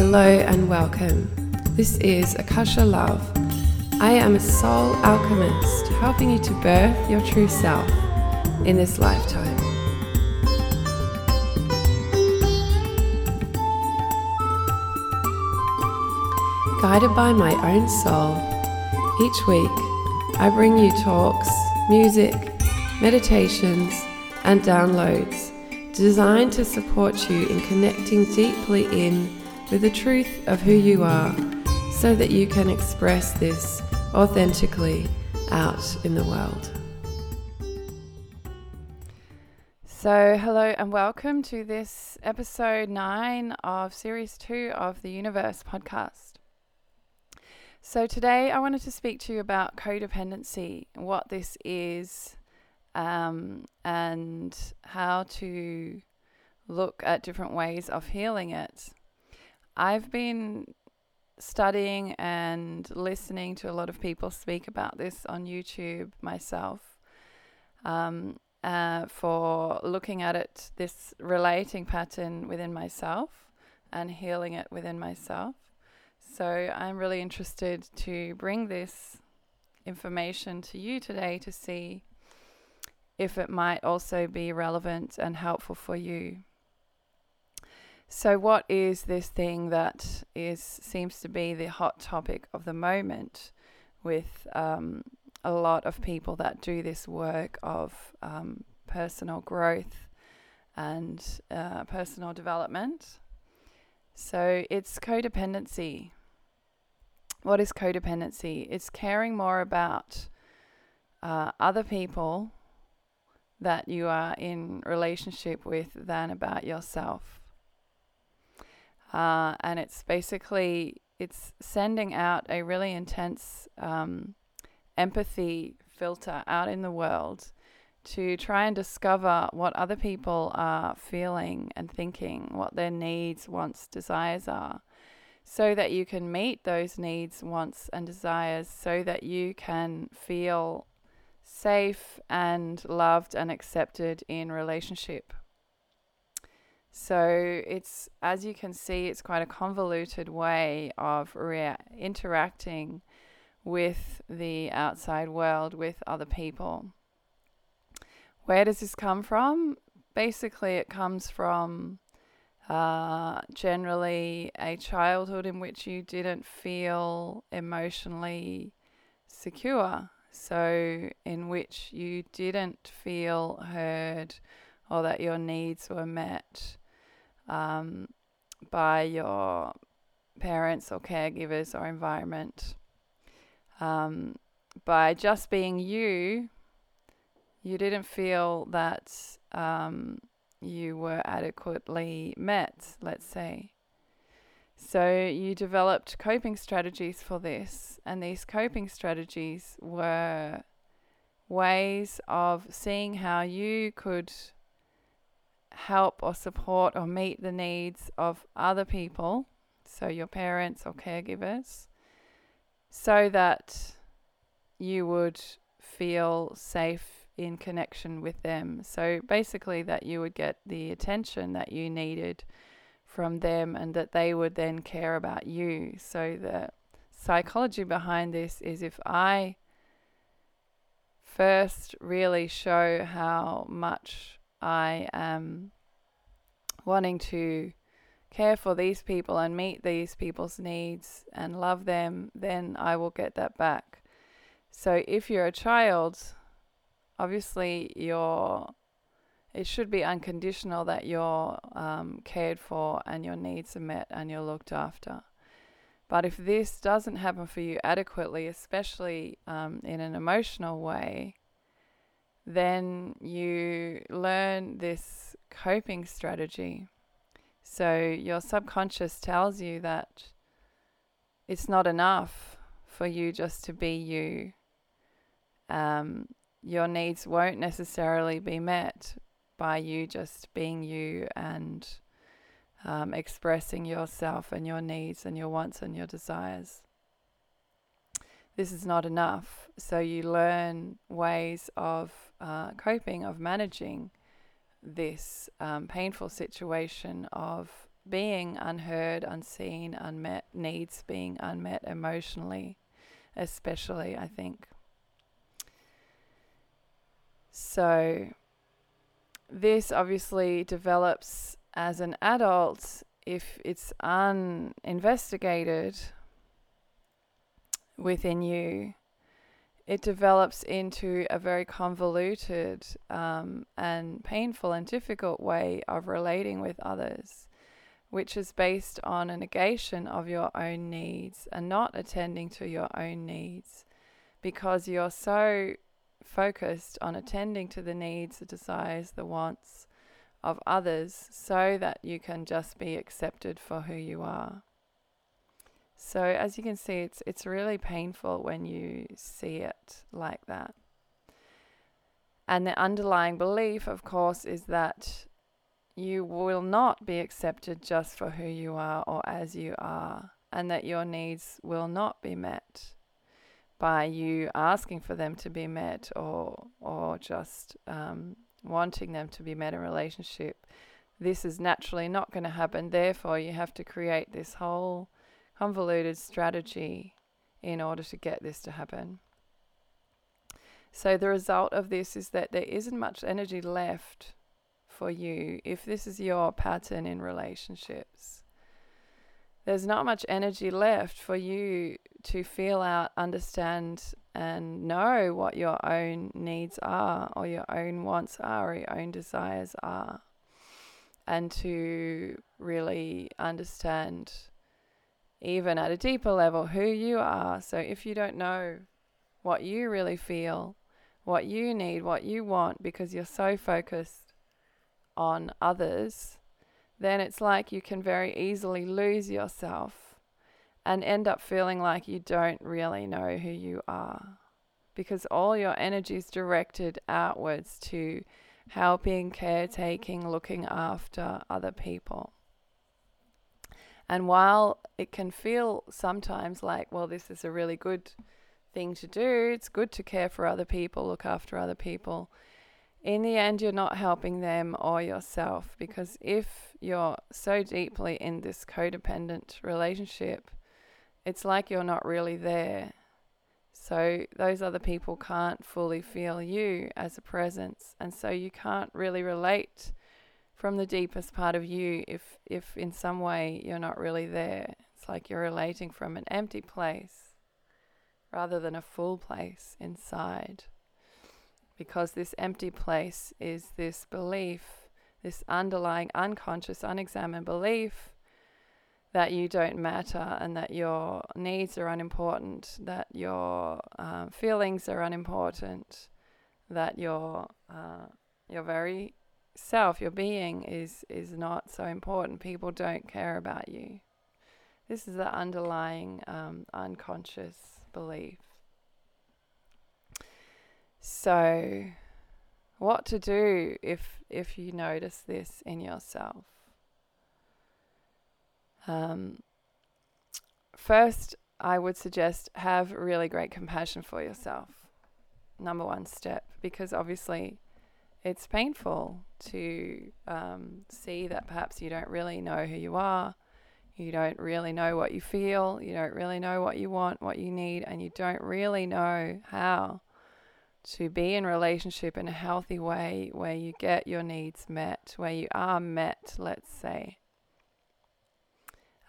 Hello and welcome. This is Akasha Love. I am a soul alchemist helping you to birth your true self in this lifetime. Guided by my own soul, each week I bring you talks, music, meditations, and downloads designed to support you in connecting deeply in with the truth of who you are so that you can express this authentically out in the world. So, hello and welcome to this episode 9 of series 2 of the Youniverse podcast. So, today I wanted to speak to you about codependency, what this is, um, and how to look at different ways of healing it. I've been studying and listening to a lot of people speak about this on YouTube myself um, uh, for looking at it, this relating pattern within myself and healing it within myself. So I'm really interested to bring this information to you today to see if it might also be relevant and helpful for you. So, what is this thing that is seems to be the hot topic of the moment with um, a lot of people that do this work of um, personal growth and uh, personal development? So, it's codependency. What is codependency? It's caring more about uh, other people that you are in relationship with than about yourself uh, and it's basically it's sending out a really intense um, empathy filter out in the world to try and discover what other people are feeling and thinking, what their needs, wants, desires are, so that you can meet those needs, wants, and desires, so that you can feel safe and loved and accepted in relationship. So it's, as you can see, it's quite a convoluted way of rea- interacting with the outside world, with other people. Where does this come from? Basically, it comes from uh, generally a childhood in which you didn't feel emotionally secure. So, in which you didn't feel heard or that your needs were met um, by your parents or caregivers or environment. Um, by just being you, you didn't feel that um, you were adequately met, let's say. So you developed coping strategies for this, and these coping strategies were ways of seeing how you could help or support or meet the needs of other people, so your parents or caregivers, so that you would feel safe in connection with them. So basically, that you would get the attention that you needed from them and that they would then care about you. So the psychology behind this is if I first really show how much I am wanting to care for these people and meet these people's needs and love them, then I will get that back. So if you're a child, obviously you're it should be unconditional that you're um, cared for and your needs are met and you're looked after. But if this doesn't happen for you adequately, especially um, in an emotional way, then you learn this coping strategy. So your subconscious tells you that it's not enough for you just to be you. Um, your needs won't necessarily be met by you just being you and um, expressing yourself and your needs and your wants and your desires this is not enough. So you learn ways of uh, coping, of managing this um, painful situation of being unheard, unseen, unmet, needs being unmet emotionally, especially, I think. So, this obviously develops as an adult if it's uninvestigated within you. It develops into a very convoluted um, and painful and difficult way of relating with others, which is based on a negation of your own needs and not attending to your own needs because you're so focused on attending to the needs, the desires, the wants of others so that you can just be accepted for who you are. So as you can see it's it's really painful when you see it like that. And the underlying belief of course is that you will not be accepted just for who you are or as you are and that your needs will not be met by you asking for them to be met or or just um, wanting them to be met in a relationship. This is naturally not going to happen. Therefore, you have to create this whole convoluted strategy in order to get this to happen. So, the result of this is that there isn't much energy left for you if this is your pattern in relationships there's not much energy left for you to feel out, understand, and know what your own needs are, or your own wants are, or your own desires are, and to really understand, even at a deeper level, who you are. So if you don't know what you really feel, what you need, what you want, because you're so focused on others then it's like you can very easily lose yourself and end up feeling like you don't really know who you are because all your energy is directed outwards to helping, caretaking, looking after other people. And while it can feel sometimes like, well, this is a really good thing to do, it's good to care for other people, look after other people, in the end, you're not helping them or yourself because if you're so deeply in this codependent relationship, it's like you're not really there. So those other people can't fully feel you as a presence, and so you can't really relate from the deepest part of you if if in some way you're not really there. Like you're relating from an empty place rather than a full place inside because this empty place is this belief, this underlying unconscious, unexamined belief that you don't matter and that your needs are unimportant, that your uh, feelings are unimportant, that your uh, your very self, your being is is not so important. People don't care about you. This is the underlying um, unconscious belief. So, what to do if if you notice this in yourself? Um, first, I would suggest have really great compassion for yourself. Number one step, because obviously it's painful to um, see that perhaps you don't really know who you are, you don't really know what you feel, you don't really know what you want, what you need, and you don't really know how to be in relationship in a healthy way where you get your needs met, where you are met, let's say,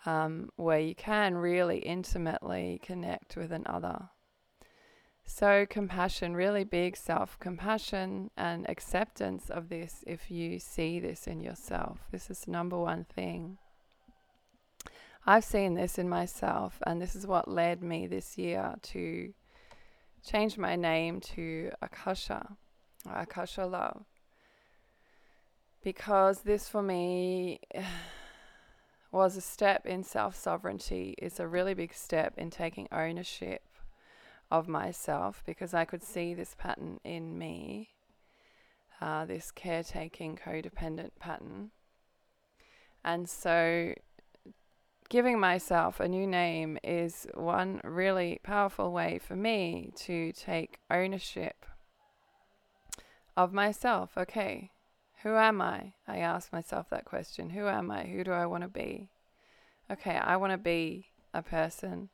um, where you can really intimately connect with another. So, compassion, really big self compassion and acceptance of this if you see this in yourself. This is number one thing. I've seen this in myself, and this is what led me this year to change my name to Akasha, Akasha Love, because this for me was a step in self sovereignty. It's a really big step in taking ownership of myself because I could see this pattern in me, uh, this caretaking codependent pattern. And so giving myself a new name is one really powerful way for me to take ownership of myself. Okay, Who am I? I ask myself that question. Who am I? Who do I want to be? Okay, I want to be a person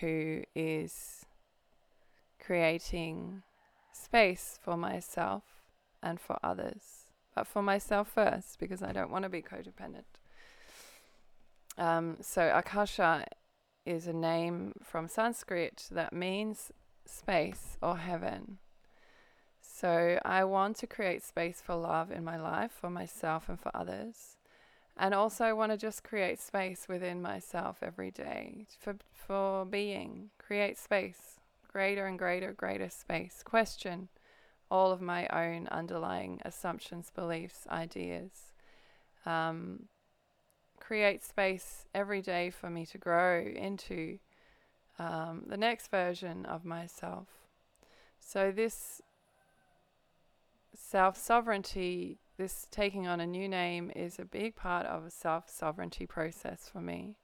who is creating space for myself and for others, but for myself first because I don't want to be codependent. Um, so, Akasha is a name from Sanskrit that means space or heaven. So, I want to create space for love in my life, for myself and for others. And also, I want to just create space within myself every day for, for being. Create space, greater and greater, greater space. Question all of my own underlying assumptions, beliefs, ideas. Um, create space every day for me to grow into um, the next version of myself. So, this self sovereignty, this taking on a new name, is a big part of a self sovereignty process for me.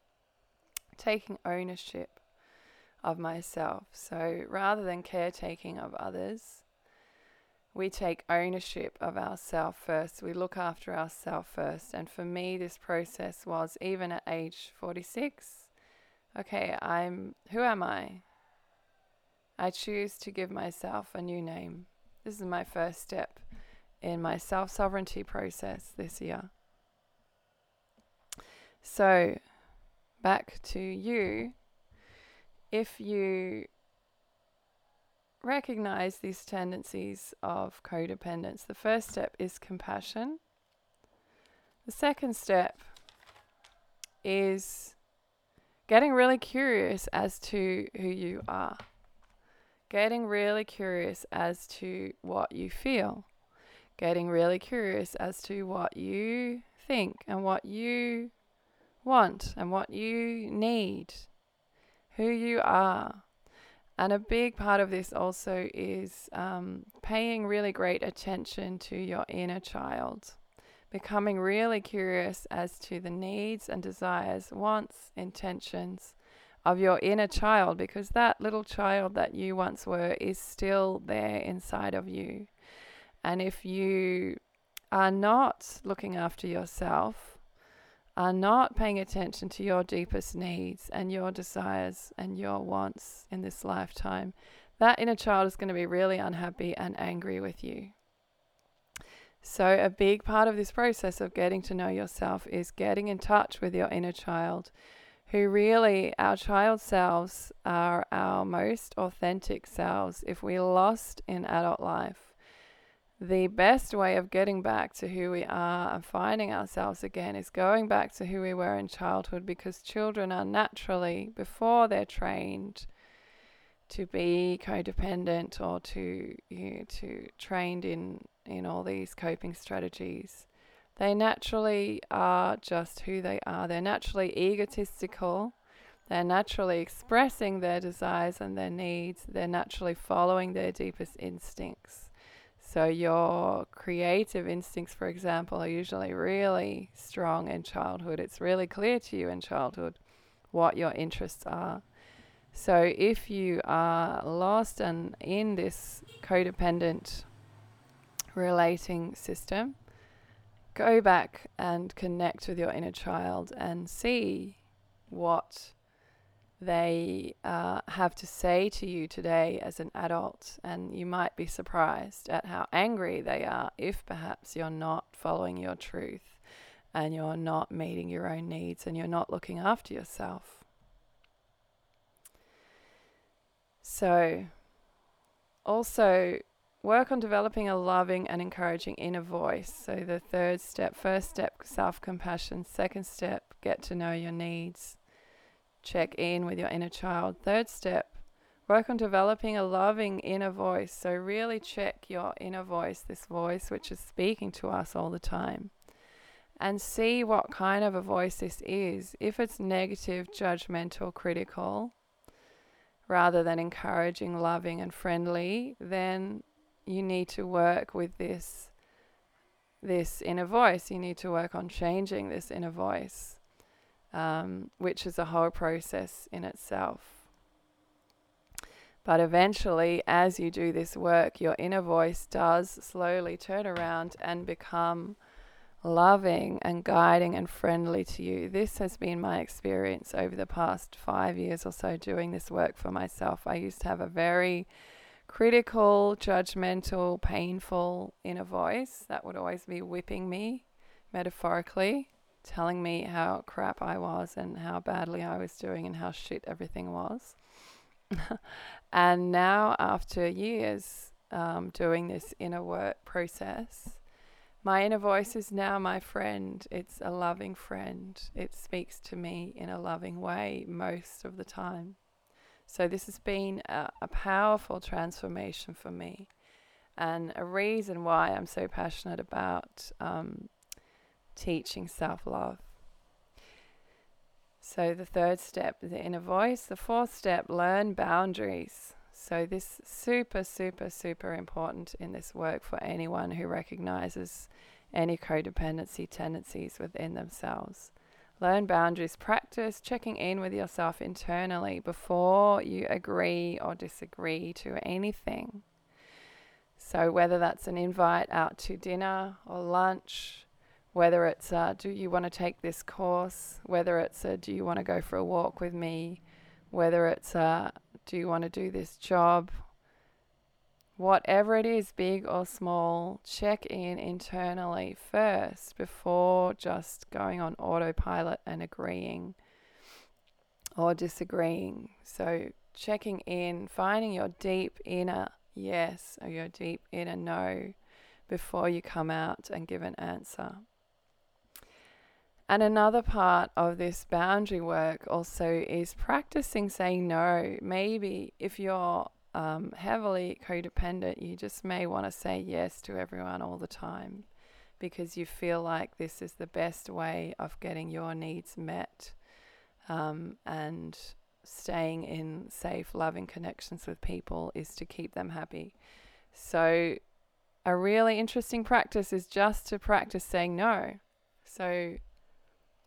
Taking ownership of myself. So, rather than caretaking of others, we take ownership of ourselves first. We look after ourselves first. And for me, this process was even at age 46. Okay, I'm who am I? I choose to give myself a new name. This is my first step in my self sovereignty process this year. So, back to you. If you recognize these tendencies of codependence, the first step is compassion. The second step is getting really curious as to who you are. Getting really curious as to what you feel. Getting really curious as to what you think and what you want and what you need. Who you are. And a big part of this also is um, paying really great attention to your inner child, becoming really curious as to the needs and desires, wants, intentions of your inner child, because that little child that you once were is still there inside of you. And if you are not looking after yourself, are not paying attention to your deepest needs and your desires and your wants in this lifetime, that inner child is going to be really unhappy and angry with you. So, a big part of this process of getting to know yourself is getting in touch with your inner child, who really, our child selves, are our most authentic selves if we're lost in adult life the best way of getting back to who we are and finding ourselves again is going back to who we were in childhood because children are naturally, before they're trained to be codependent or to you know, to trained in in all these coping strategies, they naturally are just who they are. They're naturally egotistical. They're naturally expressing their desires and their needs. They're naturally following their deepest instincts. So, your creative instincts, for example, are usually really strong in childhood. It's really clear to you in childhood what your interests are. So, if you are lost and in this codependent relating system, go back and connect with your inner child and see what they uh, have to say to you today as an adult, and you might be surprised at how angry they are if perhaps you're not following your truth and you're not meeting your own needs and you're not looking after yourself. So, also work on developing a loving and encouraging inner voice. So, the third step, first step, self compassion, second step, get to know your needs check in with your inner child. Third step, work on developing a loving inner voice. So, really check your inner voice, this voice which is speaking to us all the time, and see what kind of a voice this is. If it's negative, judgmental, critical, rather than encouraging, loving, and friendly, then you need to work with this this inner voice. You need to work on changing this inner voice um, which is a whole process in itself. But eventually, as you do this work, your inner voice does slowly turn around and become loving and guiding and friendly to you. This has been my experience over the past five years or so doing this work for myself. I used to have a very critical, judgmental, painful inner voice that would always be whipping me, metaphorically, telling me how crap I was and how badly I was doing and how shit everything was. and now, after years um, doing this inner work process, my inner voice is now my friend. It's a loving friend. It speaks to me in a loving way most of the time. So, this has been a, a powerful transformation for me, and a reason why I'm so passionate about um, teaching self love. So, the third step, the inner voice. The fourth step, learn boundaries. So, this super, super, super important in this work for anyone who recognizes any codependency tendencies within themselves. Learn boundaries, practice checking in with yourself internally before you agree or disagree to anything. So, whether that's an invite out to dinner or lunch, whether it's uh, do you want to take this course, whether it's a, do you want to go for a walk with me, whether it's uh, do you want to do this job? Whatever it is, big or small, check in internally first before just going on autopilot and agreeing or disagreeing. So, checking in, finding your deep inner yes or your deep inner no before you come out and give an answer. And another part of this boundary work also is practicing saying no. Maybe if you're um, heavily codependent, you just may want to say yes to everyone all the time because you feel like this is the best way of getting your needs met um, and staying in safe, loving connections with people is to keep them happy. So, a really interesting practice is just to practice saying no. So,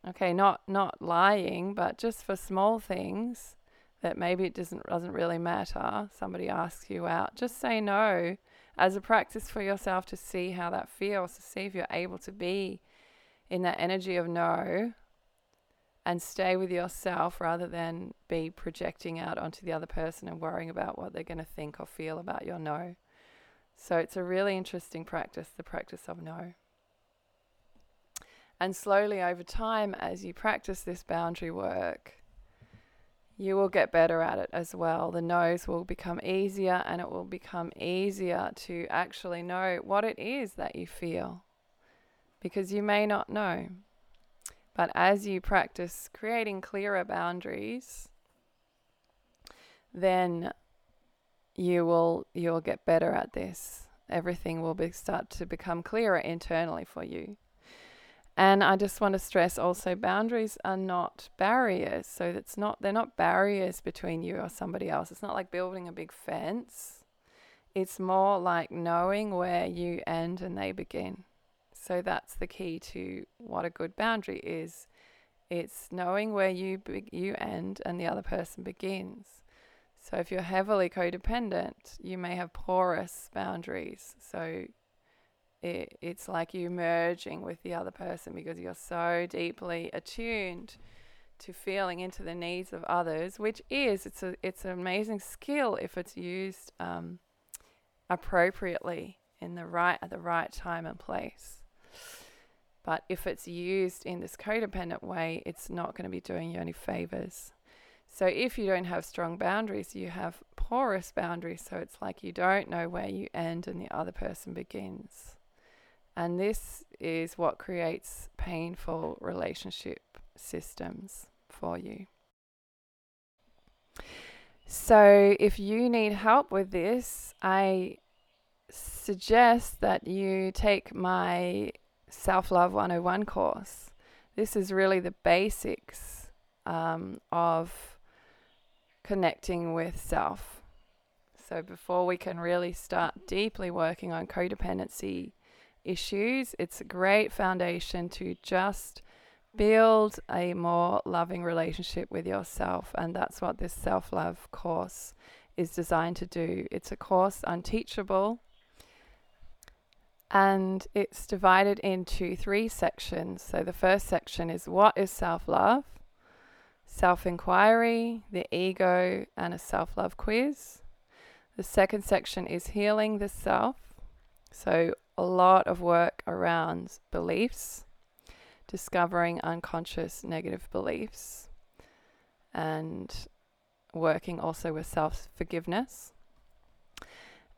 Okay, not not lying, but just for small things that maybe it doesn't doesn't really matter. Somebody asks you out, just say no as a practice for yourself to see how that feels, to see if you're able to be in that energy of no and stay with yourself rather than be projecting out onto the other person and worrying about what they're going to think or feel about your no. So it's a really interesting practice, the practice of no. And slowly over time, as you practice this boundary work, you will get better at it as well. The nose will become easier, and it will become easier to actually know what it is that you feel because you may not know. But as you practice creating clearer boundaries, then you will you'll get better at this. Everything will be, start to become clearer internally for you. And I just want to stress also boundaries are not barriers. So it's not they're not barriers between you or somebody else. It's not like building a big fence. It's more like knowing where you end and they begin. So that's the key to what a good boundary is. It's knowing where you be- you end and the other person begins. So if you're heavily codependent, you may have porous boundaries. So it, it's like you merging with the other person because you're so deeply attuned to feeling into the needs of others, which is it's a it's an amazing skill if it's used um, appropriately in the right at the right time and place. But if it's used in this codependent way, it's not going to be doing you any favors. So if you don't have strong boundaries, you have porous boundaries. So it's like you don't know where you end and the other person begins. And this is what creates painful relationship systems for you. So, if you need help with this, I suggest that you take my Self Love 101 course. This is really the basics um, of connecting with self. So, before we can really start deeply working on codependency issues, it's a great foundation to just build a more loving relationship with yourself. And that's what this self love course is designed to do. It's a course on Teachable and it's divided into three sections. So the first section is what is self love, self inquiry, the ego, and a self love quiz. The second section is healing the self. So a lot of work around beliefs, discovering unconscious negative beliefs, and working also with self forgiveness.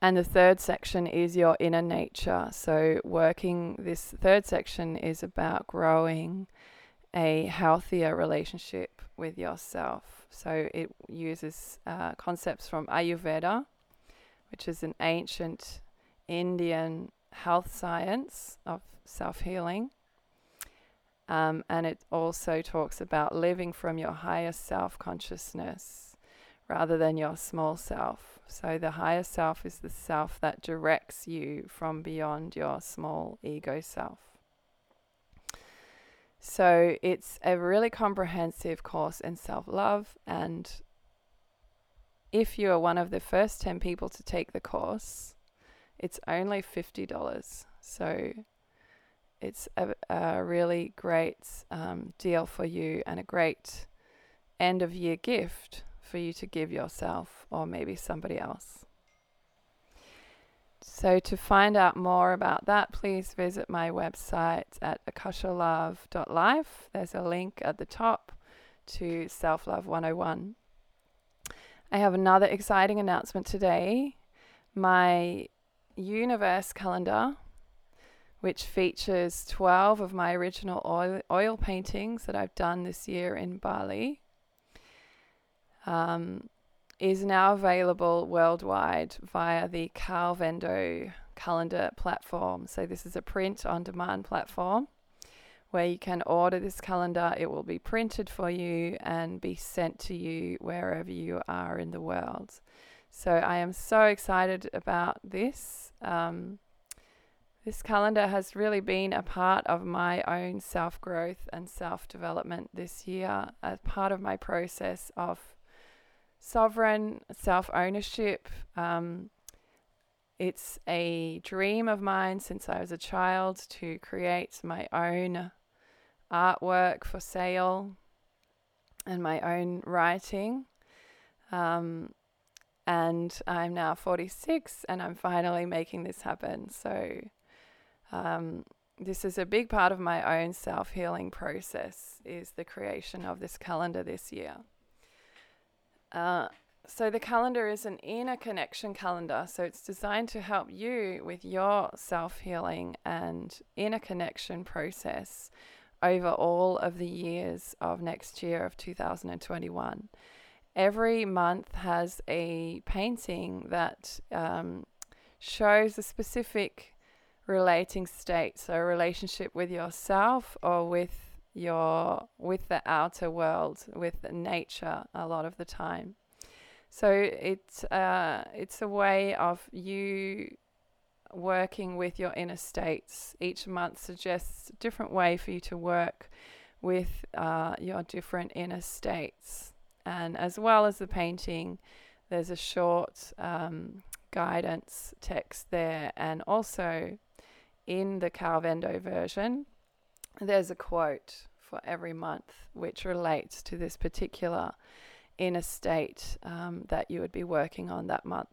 And the third section is your inner nature. So, working this third section is about growing a healthier relationship with yourself. So, it uses uh, concepts from Ayurveda, which is an ancient Indian health science of self healing. Um, and it also talks about living from your higher self consciousness rather than your small self. So the higher self is the self that directs you from beyond your small ego self. So it's a really comprehensive course in self love. And if you are one of the first 10 people to take the course, it's only $50. So it's a, a really great um, deal for you and a great end of year gift for you to give yourself or maybe somebody else. So, to find out more about that, please visit my website at akashalove.life. There's a link at the top to Self Love 101. I have another exciting announcement today. My Youniverse calendar, which features 12 of my original oil, oil paintings that I've done this year in Bali, um, is now available worldwide via the Calvendo calendar platform. So, this is a print on demand platform where you can order this calendar. It will be printed for you and be sent to you wherever you are in the world. So, I am so excited about this. Um, this calendar has really been a part of my own self growth and self development this year, as part of my process of sovereign self ownership. Um, it's a dream of mine since I was a child to create my own artwork for sale and my own writing. Um, and I'm now 46 and I'm finally making this happen. So, um, this is a big part of my own self healing process is the creation of this calendar this year. Uh, so the calendar is an inner connection calendar. So it's designed to help you with your self healing and inner connection process over all of the years of next year of 2021. Every month has a painting that um, shows a specific relating state, so a relationship with yourself or with your with the outer world, with nature a lot of the time. So it's uh, it's a way of you working with your inner states. Each month suggests a different way for you to work with uh, your different inner states. And as well as the painting, there's a short um, guidance text there. And also in the Calvendo version, there's a quote for every month which relates to this particular inner state um, that you would be working on that month.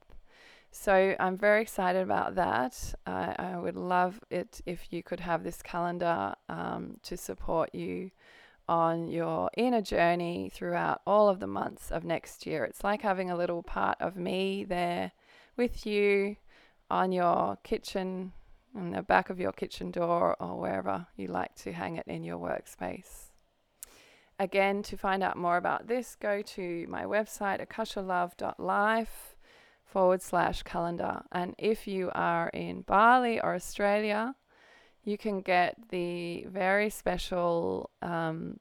So I'm very excited about that. I would love it if you could have this calendar um, to support you on your inner journey throughout all of the months of next year. It's like having a little part of me there with you on your kitchen on the back of your kitchen door or wherever you like to hang it in your workspace. Again, to find out more about this, go to my website, akashalove.life forward slash calendar. And if you are in Bali or Australia, you can get the very special um,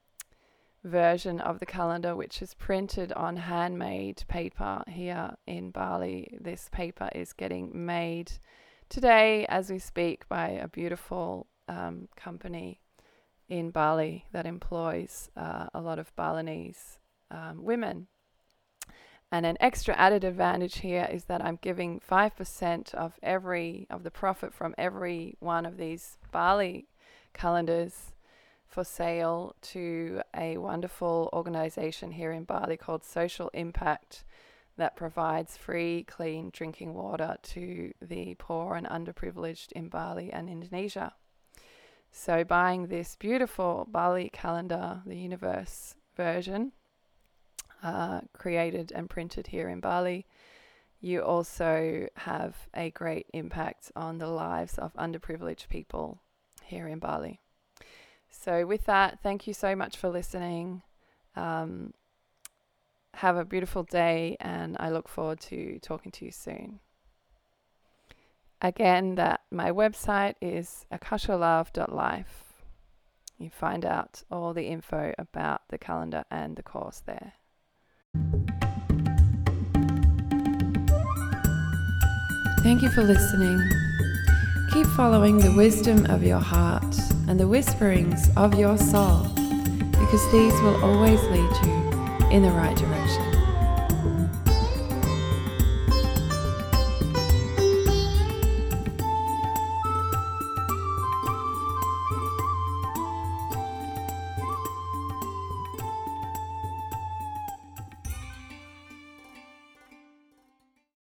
version of the calendar, which is printed on handmade paper here in Bali. This paper is getting made today as we speak by a beautiful um, company in Bali that employs uh, a lot of Balinese um, women. And an extra added advantage here is that I'm giving 5% of every of the profit from every one of these Bali calendars for sale to a wonderful organization here in Bali called Social Impact that provides free, clean drinking water to the poor and underprivileged in Bali and Indonesia. So, buying this beautiful Bali calendar, the Youniverse version, uh, created and printed here in Bali, you also have a great impact on the lives of underprivileged people here in Bali. So, with that, thank you so much for listening. Um, have a beautiful day, and I look forward to talking to you soon. Again, that my website is akashalove.life. You find out all the info about the calendar and the course there. Thank you for listening. Keep following the wisdom of your heart and the whisperings of your soul because these will always lead you in the right direction.